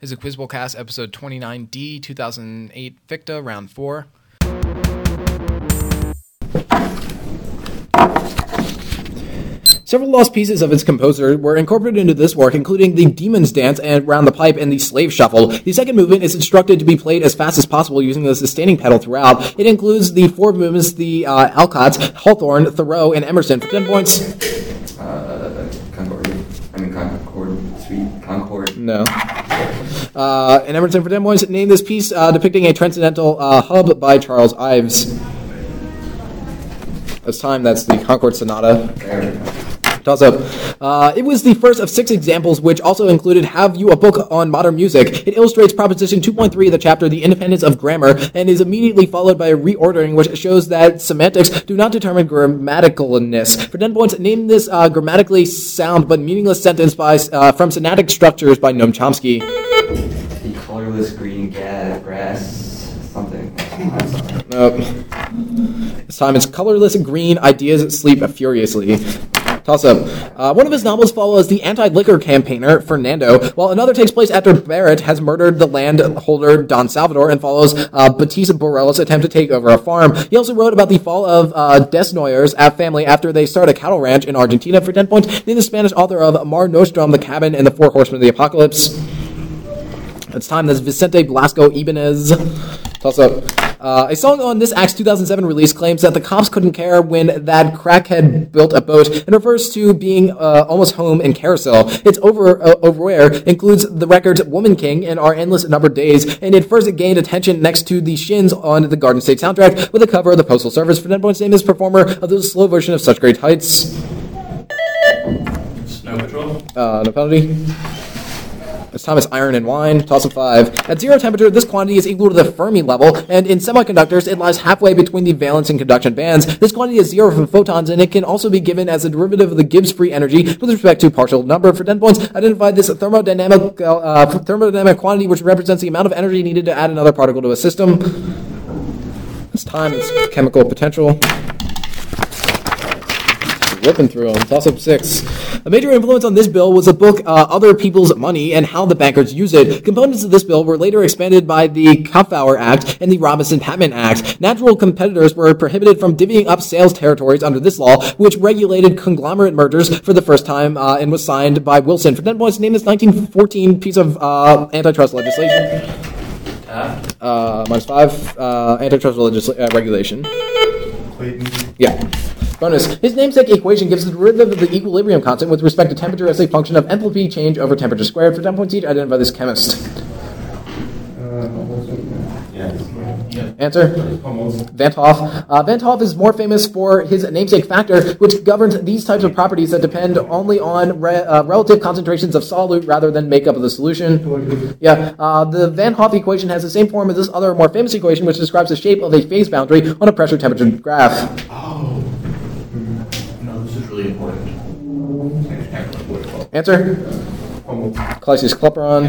This is a Quiz Bowl Cast, episode 29D, 2008 FICHTE, round four. Several lost pieces of its composer were incorporated into this work, including the Demon's Dance and Round the Pipe and the Slave Shuffle. The second movement is instructed to be played as fast as possible using the sustaining pedal throughout. It includes the four movements, the uh, Alcotts, Hawthorne, Thoreau, and Emerson for 10 points. Uh, Concord. I mean Concord Suite. Concord. No. Uh, and Emerson for 10 points. Name this piece uh, depicting a transcendental uh, hub by Charles Ives. That's time. That's the Concord Sonata. Toss up. Uh, it was the first of six examples, which also included "Have You a Book on Modern Music?" It illustrates Proposition 2.3 of the chapter "The Independence of Grammar" and is immediately followed by a reordering, which shows that semantics do not determine grammaticalness. For ten points, name this uh, grammatically sound but meaningless sentence by uh, from Syntactic Structures by Noam Chomsky. Colorless green ga- grass. Something. Nope. This time it's colorless green. Ideas that sleep furiously. Toss up. Uh, one of his novels follows the anti-liquor campaigner Fernando, while another takes place after Barrett has murdered the landholder Don Salvador and follows uh, Batista Borrell's attempt to take over a farm. He also wrote about the fall of uh, Desnoyers family after they start a cattle ranch in Argentina. For ten points, then the Spanish author of Mar Nostrum, The Cabin, and The Four Horsemen of the Apocalypse. It's time. That's Vicente Blasco Ibanez. Toss up. Uh, a song on this Act's 2007 release claims that the cops couldn't care when that crackhead built a boat and refers to being uh, almost home in Carousel. Its over uh, overwear includes the records Woman King and Our Endless Numbered Days, and it first gained attention next to the Shins on the Garden State soundtrack with a cover of the Postal Service for 10 points name as performer of the slow version of Such Great Heights. Snow Patrol. Uh, no penalty. It's Thomas Iron and Wine. Toss of five. At zero temperature, this quantity is equal to the Fermi level, and in semiconductors, it lies halfway between the valence and conduction bands. This quantity is zero for photons, and it can also be given as a derivative of the Gibbs free energy with respect to partial number. For 10 points, identify this thermodynamic, uh, thermodynamic quantity, which represents the amount of energy needed to add another particle to a system. This time is chemical potential ripping through them. Toss up six. A major influence on this bill was the book uh, Other People's Money and How the Bankers Use It. Components of this bill were later expanded by the Kefauver Act and the Robinson-Patman Act. Natural competitors were prohibited from divvying up sales territories under this law, which regulated conglomerate mergers for the first time uh, and was signed by Wilson. For 10 points, name this 1914 piece of uh, antitrust legislation. Uh, minus five. Uh, antitrust legisla- uh, regulation. Clayton. Yeah. Bonus. His namesake equation gives the derivative of the equilibrium constant with respect to temperature as a function of enthalpy change over temperature squared. For 10 points each, identify this chemist. Answer? Almost. Van 't Hoff. Uh, Van 't Hoff is more famous for his namesake factor, which governs these types of properties that depend only on re- uh, relative concentrations of solute rather than makeup of the solution. Yeah, uh, the Van Hoff equation has the same form as this other more famous equation, which describes the shape of a phase boundary on a pressure temperature graph. Oh. No, this is really important. Answer? Clausius Clapeyron.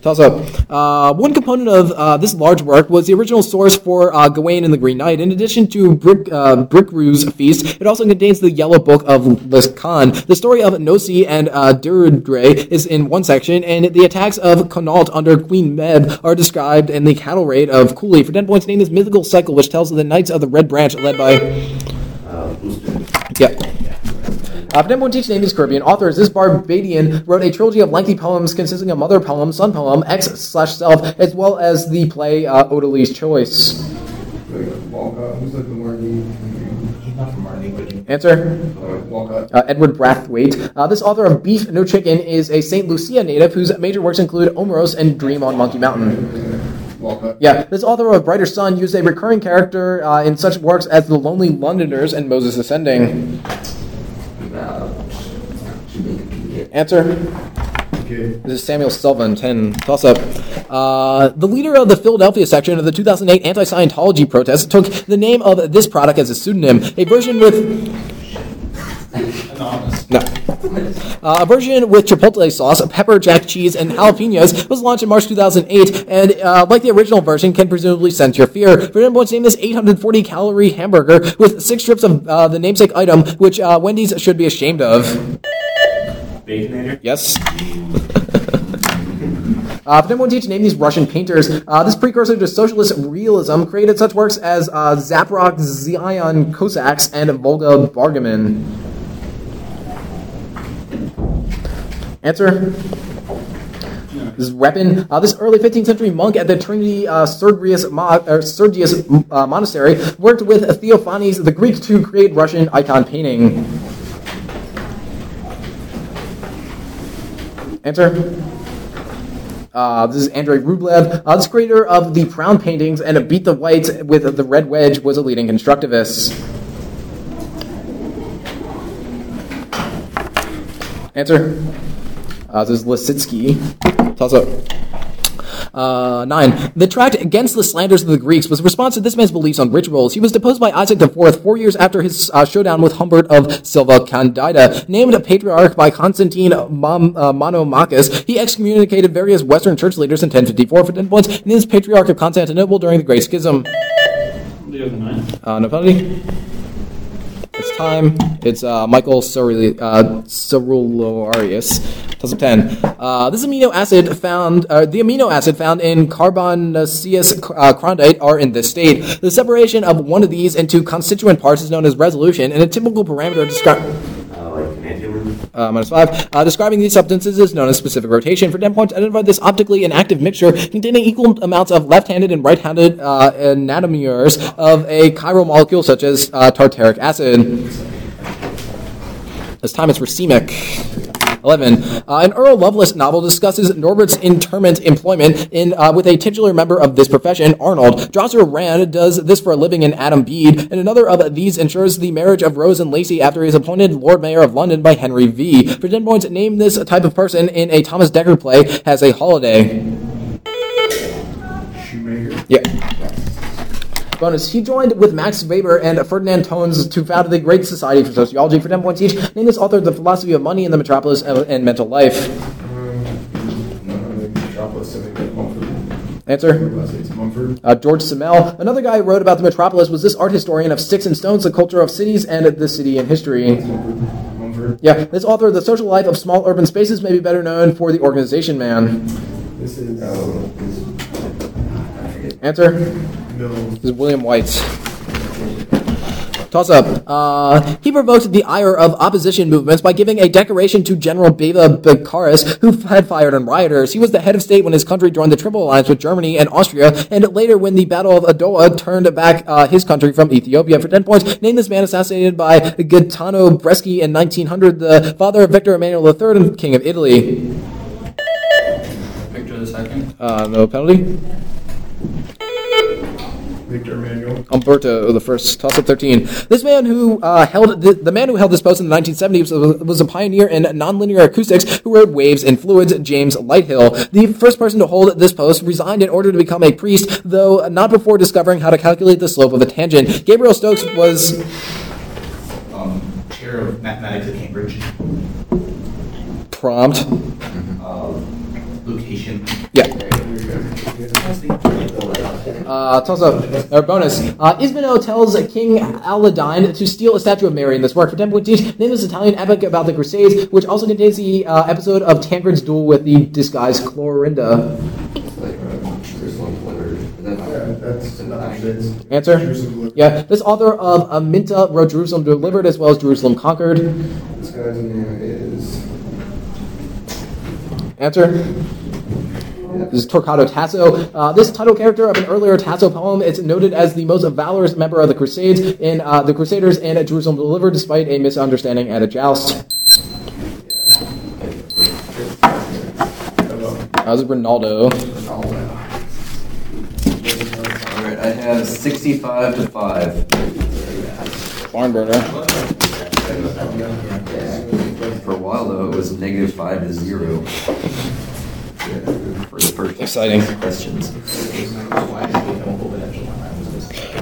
Toss up. Uh, one component of uh, this large work was the original source for uh, Gawain and the Green Knight. In addition to Brick, uh, feast, it also contains the Yellow Book of Lecan. The story of Naoise and uh, Deirdre is in one section, and the attacks of Connaught under Queen Meb are described in the cattle raid of Cooley. For 10 points, name this mythical cycle, which tells of the Knights of the Red Branch, led by... Uh, Booster. Yep. For 10 point teach name is Caribbean authors. This Barbadian wrote a trilogy of lengthy poems consisting of mother poem, son poem, X slash self, as well as the play uh, Odale's Choice. Answer? Uh, Edward Brathwaite. Uh, this author of Beef No Chicken is a St. Lucia native whose major works include Omeros and Dream on Monkey Mountain. Yeah, this author of Brighter Sun used a recurring character uh, in such works as The Lonely Londoners and Moses Ascending. Answer? Okay. This is Samuel Selvon, 10 toss up. Uh, the leader of the Philadelphia section of the 2008 anti Scientology protest took the name of this product as a pseudonym. A version with. Anonymous. No. Uh, a version with chipotle sauce, pepper jack cheese, and jalapenos was launched in March 2008, and uh, like the original version, can presumably sense your fear. For instance, name this 840 calorie hamburger with six strips of uh, the namesake item, which uh, Wendy's should be ashamed of. Baconator. Yes. Uh, for anyone teach, name these Russian painters. Uh, this precursor to socialist realism created such works as uh, Zaporozhian Cossacks and Volga Bargemen. Answer. This weapon. Uh, this early 15th century monk at the Trinity uh, Sergius, Mo- or Sergius uh, Monastery worked with Theophanes the Greek to create Russian icon painting. Answer. Uh, this is Andrei Rublev. Uh, this creator of the Proun paintings and a Beat the Whites with the Red Wedge was a leading constructivist. Answer. Uh, this is Lisitsky. Toss up. Uh, nine. The tract against the slanders of the Greeks was a response to this man's beliefs on rituals. He was deposed by Isaac IV four years after his uh, showdown with Humbert of Silva Candida. Named a patriarch by Constantine Mom, uh, Monomachus, he excommunicated various Western church leaders in 1054 for influence in his patriarch of Constantinople during the Great Schism. Leo the Nine. Uh, no penalty. Time. It's uh, Michael Cerul- uh, Cerularius. A 10. Uh, this amino acid found, uh, the amino acid found in carbonaceous uh, chondrite are in this state. The separation of one of these into constituent parts is known as resolution, and a typical parameter described. Uh, minus five. Uh, describing these substances is known as specific rotation. For 10 points, identify this optically inactive mixture containing equal amounts of left-handed and right-handed uh, enantiomers of a chiral molecule such as uh, tartaric acid. This time it's racemic. 11. Uh, an Earl Lovelace novel discusses Norbert's interment employment in uh, with a titular member of this profession, Arnold. Drosser Rand does this for a living in Adam Bede, and another of these ensures the marriage of Rose and Lacey after he is appointed Lord Mayor of London by Henry V. For 10 points, name this type of person in a Thomas Dekker play has a holiday. Shoemaker. Yeah. Bonus. He joined with Max Weber and Ferdinand Tönnies to found the Great Society for Sociology for 10 points each. Name this author of The Philosophy of Money in the Metropolis and Mental Life. Um, no, I think Metropolis, I think that's Mumford. Answer. Last name's Mumford. Uh, George Simmel. Another guy who wrote about the Metropolis was this art historian of Sticks and Stones, the culture of cities and the city in history. Yeah, this author of The Social Life of Small Urban Spaces may be better known for The Organization Man. This is forget. Answer. Mills. This is William Whyte. Toss up. Uh, he provoked the ire of opposition movements by giving a decoration to General Bava Beccaris, who had fired on rioters. He was the head of state when his country joined the Triple Alliance with Germany and Austria, and later when the Battle of Adowa turned back uh, his country from Ethiopia. For 10 points, name this man assassinated by Gaetano Bresci in 1900, the father of Victor Emmanuel III and King of Italy. Victor the Second. Uh, no penalty. Victor Emmanuel. Umberto the first, toss up 13. This man who uh, held the, the man who held this post in the 1970s was, was a pioneer in nonlinear acoustics who wrote Waves and Fluids. James Lighthill, the first person to hold this post, resigned in order to become a priest, though not before discovering how to calculate the slope of a tangent. Gabriel Stokes was Um, chair of mathematics at Cambridge. prompt. Uh, location. Yeah. Uh, toss up, or bonus. Uh, Ismeno tells King Aladine to steal a statue of Mary in this work. For 10 points each, name this Italian epic about the Crusades, which also contains the uh, episode of Tancred's duel with the disguised Clorinda. It's like Jerusalem delivered. Is that not- Yeah, this. Answer? Jerusalem. Yeah, this author of Aminta wrote Jerusalem Delivered as well as Jerusalem Conquered. This guy's name is. Answer? This is Torquato Tasso. Uh, this title character of an earlier Tasso poem is noted as the most valorous member of the Crusades in uh, the Crusaders and at Jerusalem Delivered, despite a misunderstanding at a joust. Hello. That was Rinaldo. Alright, I have 65 to 5. Barn burner. For a while, though, it was negative 5 to 0. For Exciting. questions.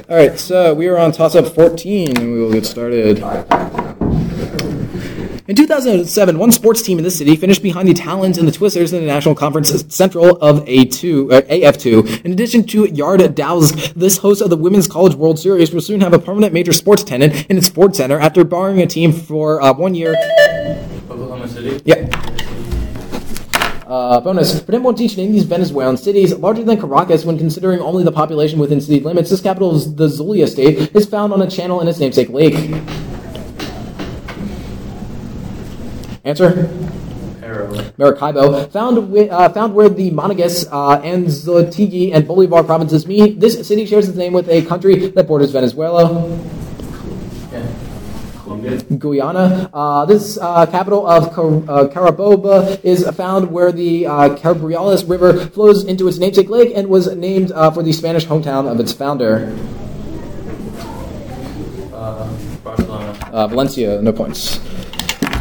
All right, so we are on toss up 14, and we will get started. In 2007, one sports team in the city finished behind the Talons and the Twisters in the National Conference Central of A2, uh, AF2. In addition to Yard Dawgz, this host of the Women's College World Series will soon have a permanent major sports tenant in its sports center after borrowing a team for uh, one year. Oklahoma City. Yeah. Uh, bonus. For 10 points each, name these Venezuelan cities larger than Caracas when considering only the population within city limits. This capital, is the Zulia state, is found on a channel in its namesake lake. Answer. Maracaibo, found, wi- uh, found where the Monagas, uh, Anzoátegui, and Bolivar provinces meet. This city shares its name with a country that borders Venezuela. Guyana. Uh, this uh, capital of Car- uh, Carabobo is found where the uh, River flows into its namesake lake and was named uh, for the Spanish hometown of its founder. Uh, Barcelona. Uh, Valencia, no points.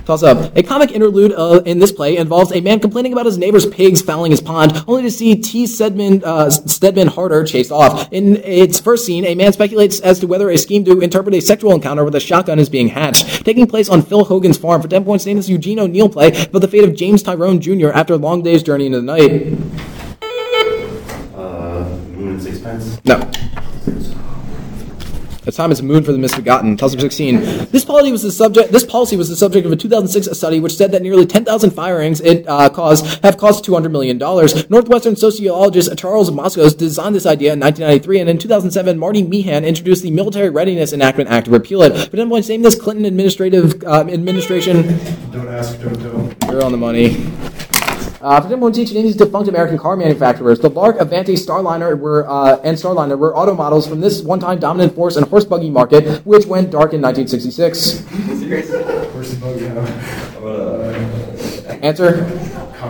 Toss up. A comic interlude uh, in this play involves a man complaining about his neighbor's pigs fouling his pond, only to see T. Stedman, uh, Stedman Harder chased off. In its first scene, a man speculates as to whether a scheme to interpret a sexual encounter with a shotgun is being hatched. Taking place on Phil Hogan's farm for 10 points, named this Eugene O'Neill play about the fate of James Tyrone Jr. after a long day's journey into the night. Uh, Moon and Sixpence. No. The time is a moon for the misbegotten. Toss up 16. This policy was the subject. This policy was the subject of a 2006 study, which said that nearly 10,000 firings it uh, caused have cost 200 million dollars. Northwestern sociologist Charles Moskos designed this idea in 1993, and in 2007, Marty Meehan introduced the Military Readiness Enactment Act to repeal it. But then, points, name this Clinton administrative uh, administration. Don't ask, don't tell. You're on the money. Uh, for example, teaching these defunct American car manufacturers, the Lark, Avanti, Starliner were uh, and Starliner were auto models from this one-time dominant force and horse buggy market, which went dark in 1966. Horse buggy, huh? What a- Answer: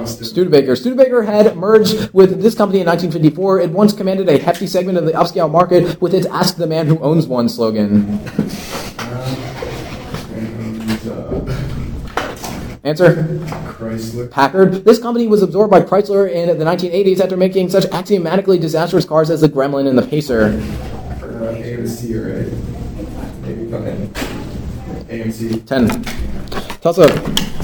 Studebaker. Studebaker had merged with this company in 1954. It once commanded a hefty segment of the upscale market with its "Ask the Man Who Owns One" slogan. And, uh, Answer: Chrysler. Packard. This company was absorbed by Chrysler in the 1980s after making such axiomatically disastrous cars as the Gremlin and the Pacer. Uh, AMC, right? Maybe. Okay. AMC. 10. Toss up.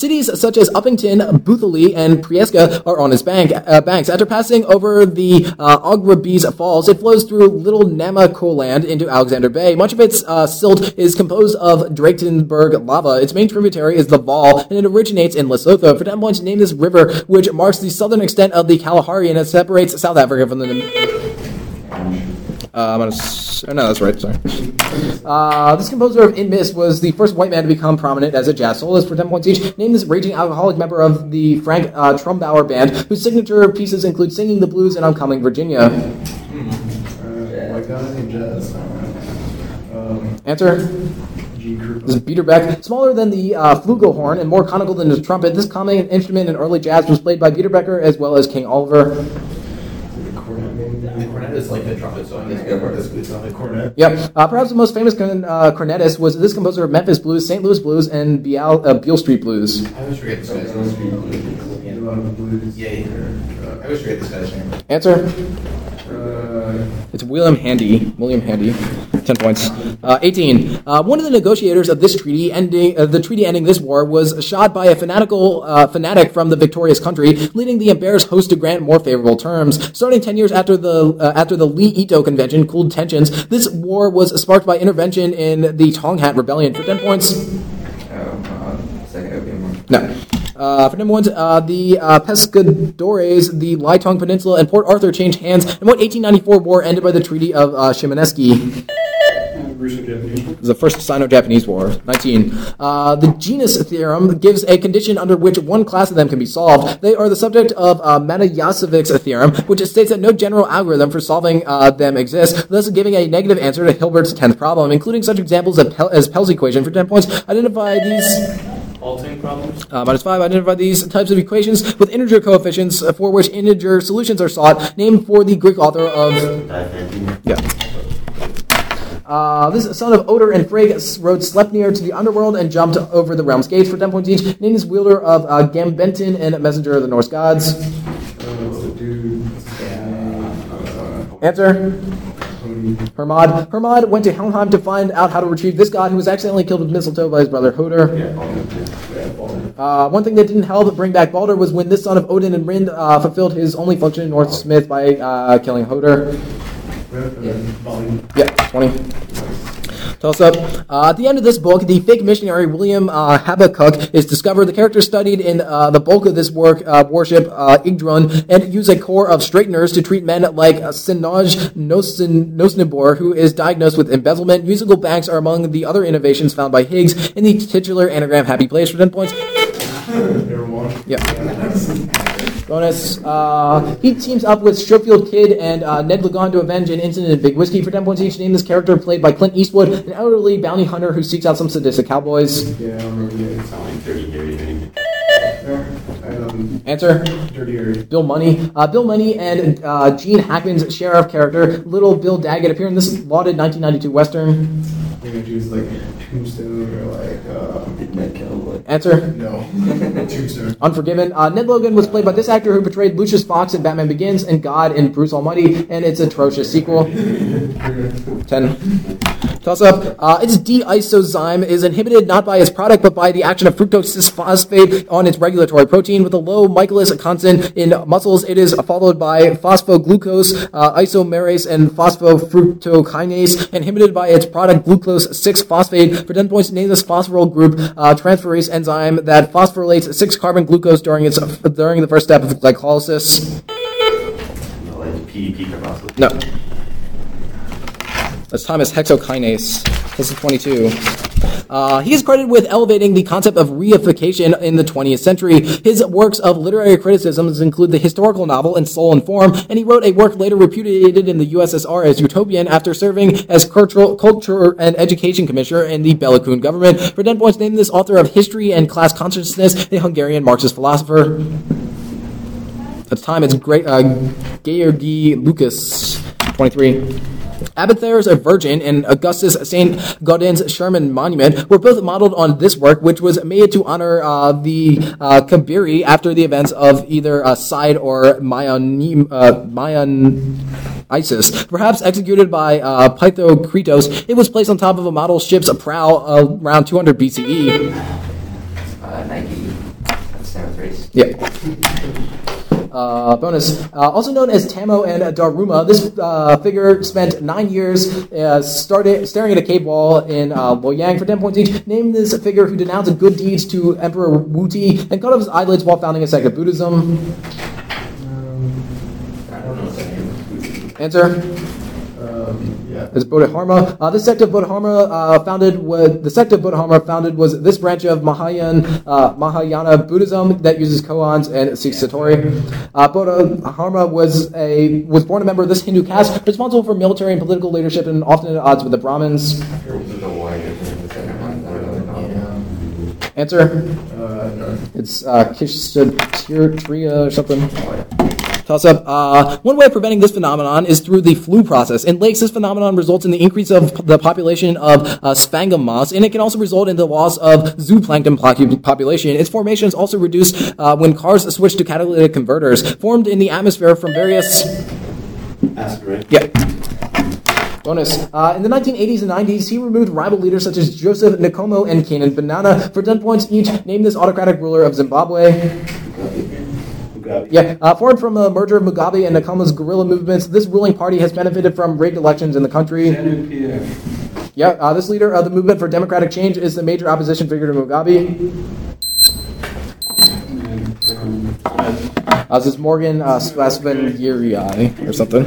Cities such as Upington, Bethulie, and Prieska are on its bank, uh, banks. After passing over the uh, Augrabies Falls, it flows through Little Namaqualand into Alexander Bay. Much of its uh, silt is composed of Drakensberg lava. Its main tributary is the Vaal, and it originates in Lesotho. For 10 points, name this river, which marks the southern extent of the Kalahari and it separates South Africa from the... Uh, I'm gonna. S- oh, no, that's right. Sorry. Uh, this composer of In Mist was the first white man to become prominent as a jazz soloist for 10 points each. Name this raging alcoholic member of the Frank uh, Trumbauer band, whose signature pieces include Singing the Blues and I'm Coming, Virginia. Uh, white guy in jazz. Um, Answer? This Krupa. is Beiderbecke. Smaller than the uh, flugelhorn and more conical than the trumpet, this common instrument in early jazz was played by Biederbecker as well as King Oliver. Cornet. Cornet is like a trumpet, so I guess Yeah, but- basically it's not Cornet. Yep. Uh, perhaps the most famous con- uh, cornetist was this composer of Memphis Blues, St. Louis Blues, and Beale, uh, Beale Street Blues. I always forget this guy's name. people- A lot of blues. Yeah, yeah. I always forget this guy's name. Answer? It's William Handy. William Handy. Ten points. Uh, 18. Uh, one of the negotiators of this treaty, ending uh, the treaty ending this war, was shot by a fanatical uh, fanatic from the victorious country, leading the embarrassed host to grant more favorable terms. Starting ten years after the uh, after the Li-Ito Convention cooled tensions, this war was sparked by intervention in the Tonghak Rebellion. For ten points. Oh, uh, second opium war. No. Uh, for number one, uh, the uh, Pescadores, the Liaotung Peninsula, and Port Arthur changed hands, and what 1894 war ended by the Treaty of uh, was the first Sino-Japanese War. 19. Uh, the genus theorem gives a condition under which one class of them can be solved. They are the subject of uh, theorem, which states that no general algorithm for solving uh, them exists, thus giving a negative answer to Hilbert's 10th problem, including such examples as, Pel- as Pell's equation. For 10 points, identify these... Alting problems? Uh, minus five, identify these types of equations with integer coefficients uh, for which integer solutions are sought, named for the Greek author of. Diaphanty. Yeah. Uh, this son of Oder and Frigg rode Sleipnir to the underworld and jumped over the realm's gates for 10 points each. Name is wielder of uh, Gambanteinn and messenger of the Norse gods. Uh, what's the dude? What's his? Uh, Answer. Hermod. Hermod went to Helheim to find out how to retrieve this god who was accidentally killed with mistletoe by his brother Hoder. Yeah. Yeah. Uh, one thing that didn't help bring back Balder was when this son of Odin and Rind uh, fulfilled his only function in Norse myth by uh, killing Hoder. Rip, and then Vali. Yep, 20. Toss up. Uh, at the end of this book, the fake missionary William uh, Habakkuk is discovered. The character studied in uh, the bulk of this work uh, worship uh, Ydgrun and use a corps of straighteners to treat men like uh, Senoj Nosnibor, who is diagnosed with embezzlement. Musical banks are among the other innovations found by Higgs in the titular anagram Happy Place for 10 points. Yeah. Bonus. Uh, he teams up with Schofield Kid and uh, Ned Logan to avenge an incident in Big Whiskey for 10 points each. Name this character played by Clint Eastwood, an elderly bounty hunter who seeks out some sadistic cowboys. Yeah, I Sound like dirty Harry thing. Answer. Bill Munny. Uh, Bill Munny and uh, Gene Hackman's sheriff character, Little Bill Daggett, appear in this lauded 1992 Western. Gonna choose like Tombstone or like, uh. Answer. no. Unforgiven. Uh, Ned Logan was played by this actor who portrayed Lucius Fox in Batman Begins and God in Bruce Almighty, and it's atrocious sequel. 10. Toss up. Uh, its D-isozyme is inhibited not by its product, but by the action of fructose phosphate on its regulatory protein. With a low Michaelis constant in muscles, it is followed by phosphoglucose, uh, isomerase, and phosphofructokinase, inhibited by its product glucose 6-phosphate. For 10 points, name this phosphoryl group uh, transferase enzyme that phosphorylates 6-carbon glucose during its during the first step of glycolysis. No. This time is hexokinase. This is 22. Uh, he is credited with elevating the concept of reification in the 20th century. His works of literary criticisms include the historical novel In Soul and Form, and he wrote a work later repudiated in the USSR as utopian after serving as cultural, culture and education commissioner in the Bela Kun government. For 10 points, name this author of History and Class Consciousness, a Hungarian Marxist philosopher. At the time, it's great, uh, Georgi Lukács, 23. Abbott Thayer's A Virgin and Augustus St. Gaudens Sherman Monument were both modeled on this work, which was made to honor uh, the uh, Kabiri after the events of either uh, Side or Mayan, uh, Mayan ISIS. Perhaps executed by uh, it was placed on top of a model ship's prow uh, around 200 BCE. Uh, Nike. That's. Yeah. Uh, bonus. Uh, also known as Tamo and Daruma, this uh, figure spent nine years uh, started, staring at a cave wall in uh, Loyang for 10 points each. Name this figure who denounced good deeds to Emperor Wuti and cut off his eyelids while founding a sect of Buddhism. Name Answer. Yeah. It's Bodhidharma. Uh, this sect of Bodhidharma uh, founded was the sect of Bodhidharma founded was this branch of Mahayan uh, Mahayana Buddhism that uses koans and seeks satori. Uh, Bodhidharma was a was born a member of this Hindu caste, responsible for military and political leadership, and often at odds with the Brahmins. There was a war in the second one. I don't really know. Answer: Uh, no. It's uh, Kishtria or something. Toss up. Uh, one way of preventing this phenomenon is through the flu process. In lakes, this phenomenon results in the increase of the population of uh, sphagnum moths, and it can also result in the loss of zooplankton population. Its formation is also reduced uh, when cars switch to catalytic converters, formed in the atmosphere from various. Right. Yeah. Bonus. Uh, in the 1980s and 90s, he removed rival leaders such as Joseph Nkomo and Canaan Banana for 10 points each. Name this autocratic ruler of Zimbabwe. Mugabe. Yeah, uh, formed from the merger of Mugabe and Nkomo's guerrilla movements, this ruling party has benefited from rigged elections in the country. Yeah, uh, this leader of the movement for democratic change is the major opposition figure to Mugabe. Uh, this is Morgan uh, Swasvengieri or something.